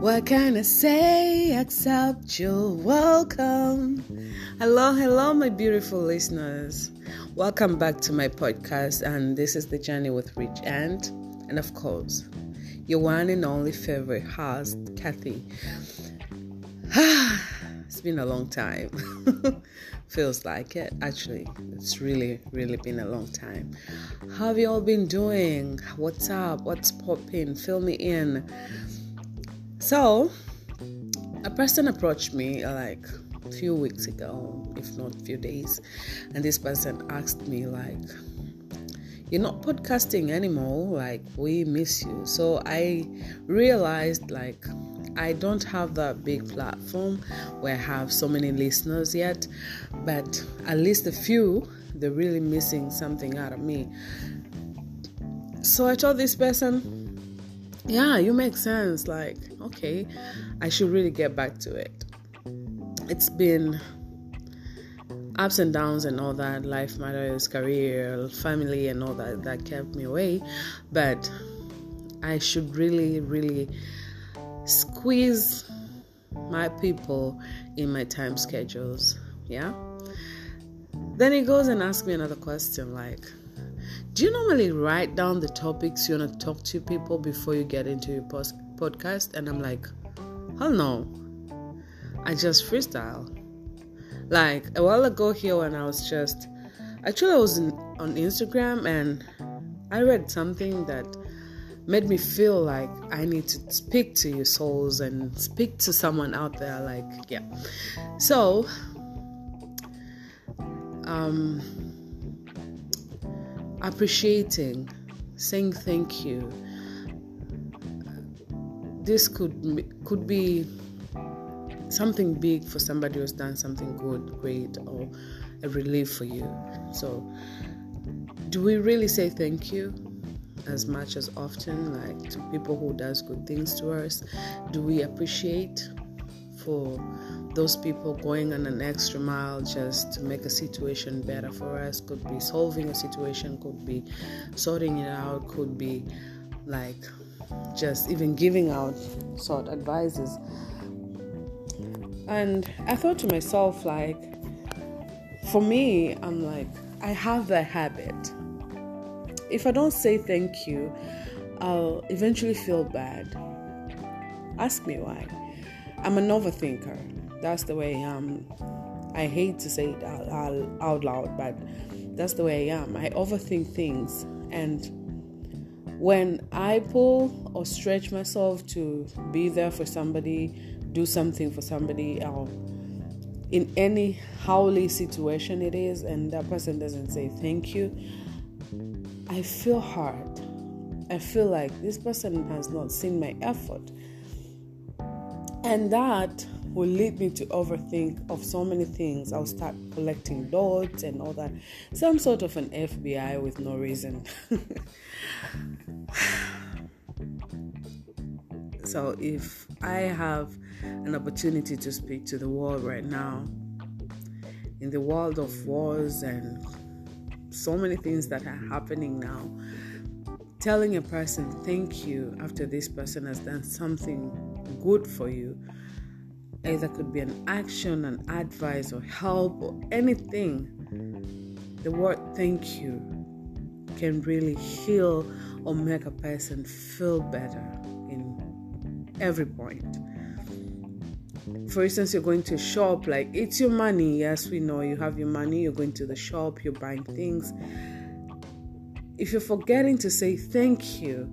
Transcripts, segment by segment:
What can I say except you're welcome? Hello, hello, my beautiful listeners. Welcome back to my podcast, and this is the journey with Rich Ant, and of course, your one and only favorite host, Kathy. it's been a long time. Feels like it. Actually, it's really, really been a long time. How have you all been doing? What's up? What's popping? Fill me in. So, a person approached me uh, like a few weeks ago, if not a few days, and this person asked me like, "You're not podcasting anymore. Like we miss you." So I realized like I don't have that big platform where I have so many listeners yet, but at least a few, they're really missing something out of me. So I told this person, yeah, you make sense. Like, okay, I should really get back to it. It's been ups and downs and all that life matters, career, family, and all that that kept me away, but I should really, really squeeze my people in my time schedules. Yeah. Then he goes and asks me another question like, Do you normally write down the topics you want to talk to people before you get into your post- podcast? And I'm like, Hell no. I just freestyle. Like a while ago here when I was just actually I was in, on Instagram and I read something that made me feel like I need to speak to your souls and speak to someone out there. Like, yeah. So, um, appreciating, saying thank you. This could could be something big for somebody who's done something good, great, or a relief for you. So, do we really say thank you? as much as often like to people who does good things to us do we appreciate for those people going on an extra mile just to make a situation better for us could be solving a situation could be sorting it out could be like just even giving out sort advices and i thought to myself like for me i'm like i have that habit if I don't say thank you, I'll eventually feel bad. Ask me why. I'm an overthinker. That's the way I am. I hate to say it out, out loud, but that's the way I am. I overthink things. And when I pull or stretch myself to be there for somebody, do something for somebody, or in any howly situation it is, and that person doesn't say thank you, I feel hard. I feel like this person has not seen my effort. And that will lead me to overthink of so many things. I'll start collecting dots and all that. Some sort of an FBI with no reason. so if I have an opportunity to speak to the world right now, in the world of wars and so many things that are happening now. Telling a person thank you after this person has done something good for you, either could be an action, an advice, or help, or anything. The word thank you can really heal or make a person feel better in every point for instance, you're going to a shop, like it's your money. Yes, we know you have your money, you're going to the shop, you're buying things. If you're forgetting to say thank you,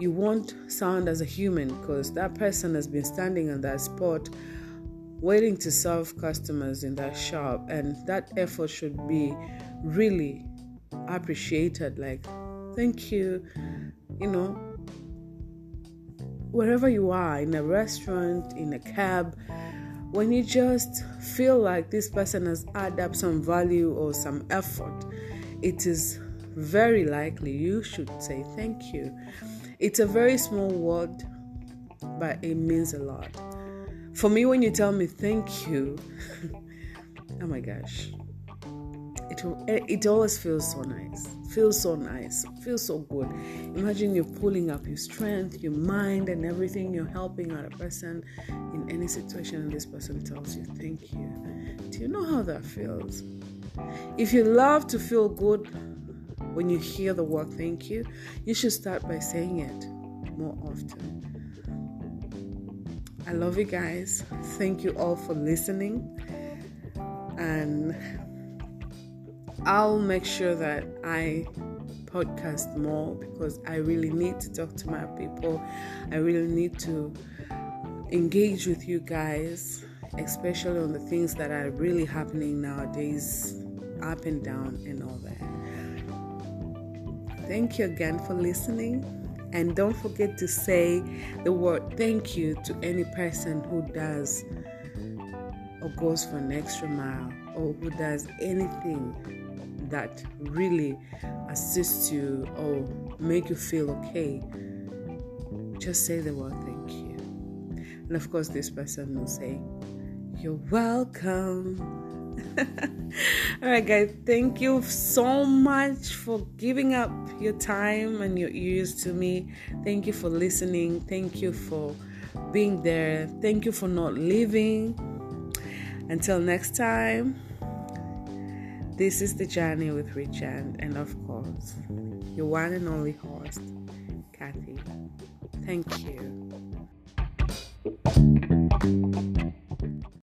you won't sound as a human because that person has been standing on that spot waiting to serve customers in that shop, and that effort should be really appreciated. Like, thank you, you know, wherever you are in a restaurant, in a cab, when you just feel like this person has added up some value or some effort, it is very likely you should say thank you. It's a very small word, but it means a lot. For me, when you tell me thank you, oh my gosh, it it always feels so nice feels so nice feels so good imagine you're pulling up your strength your mind and everything you're helping out a person in any situation and this person tells you thank you do you know how that feels if you love to feel good when you hear the word thank you you should start by saying it more often I love you guys. Thank you all for listening. And I'll make sure that I podcast more because I really need to talk to my people. I really need to engage with you guys, especially on the things that are really happening nowadays, up and down, and all that. Thank you again for listening. And don't forget to say the word thank you to any person who does or goes for an extra mile or who does anything that really assists you or make you feel okay. Just say the word thank you. And of course, this person will say, You're welcome. All right, guys, thank you so much for giving up your time and your ears to me. Thank you for listening. Thank you for being there. Thank you for not leaving. Until next time, this is the journey with Richard, and of course, your one and only host, Kathy. Thank you.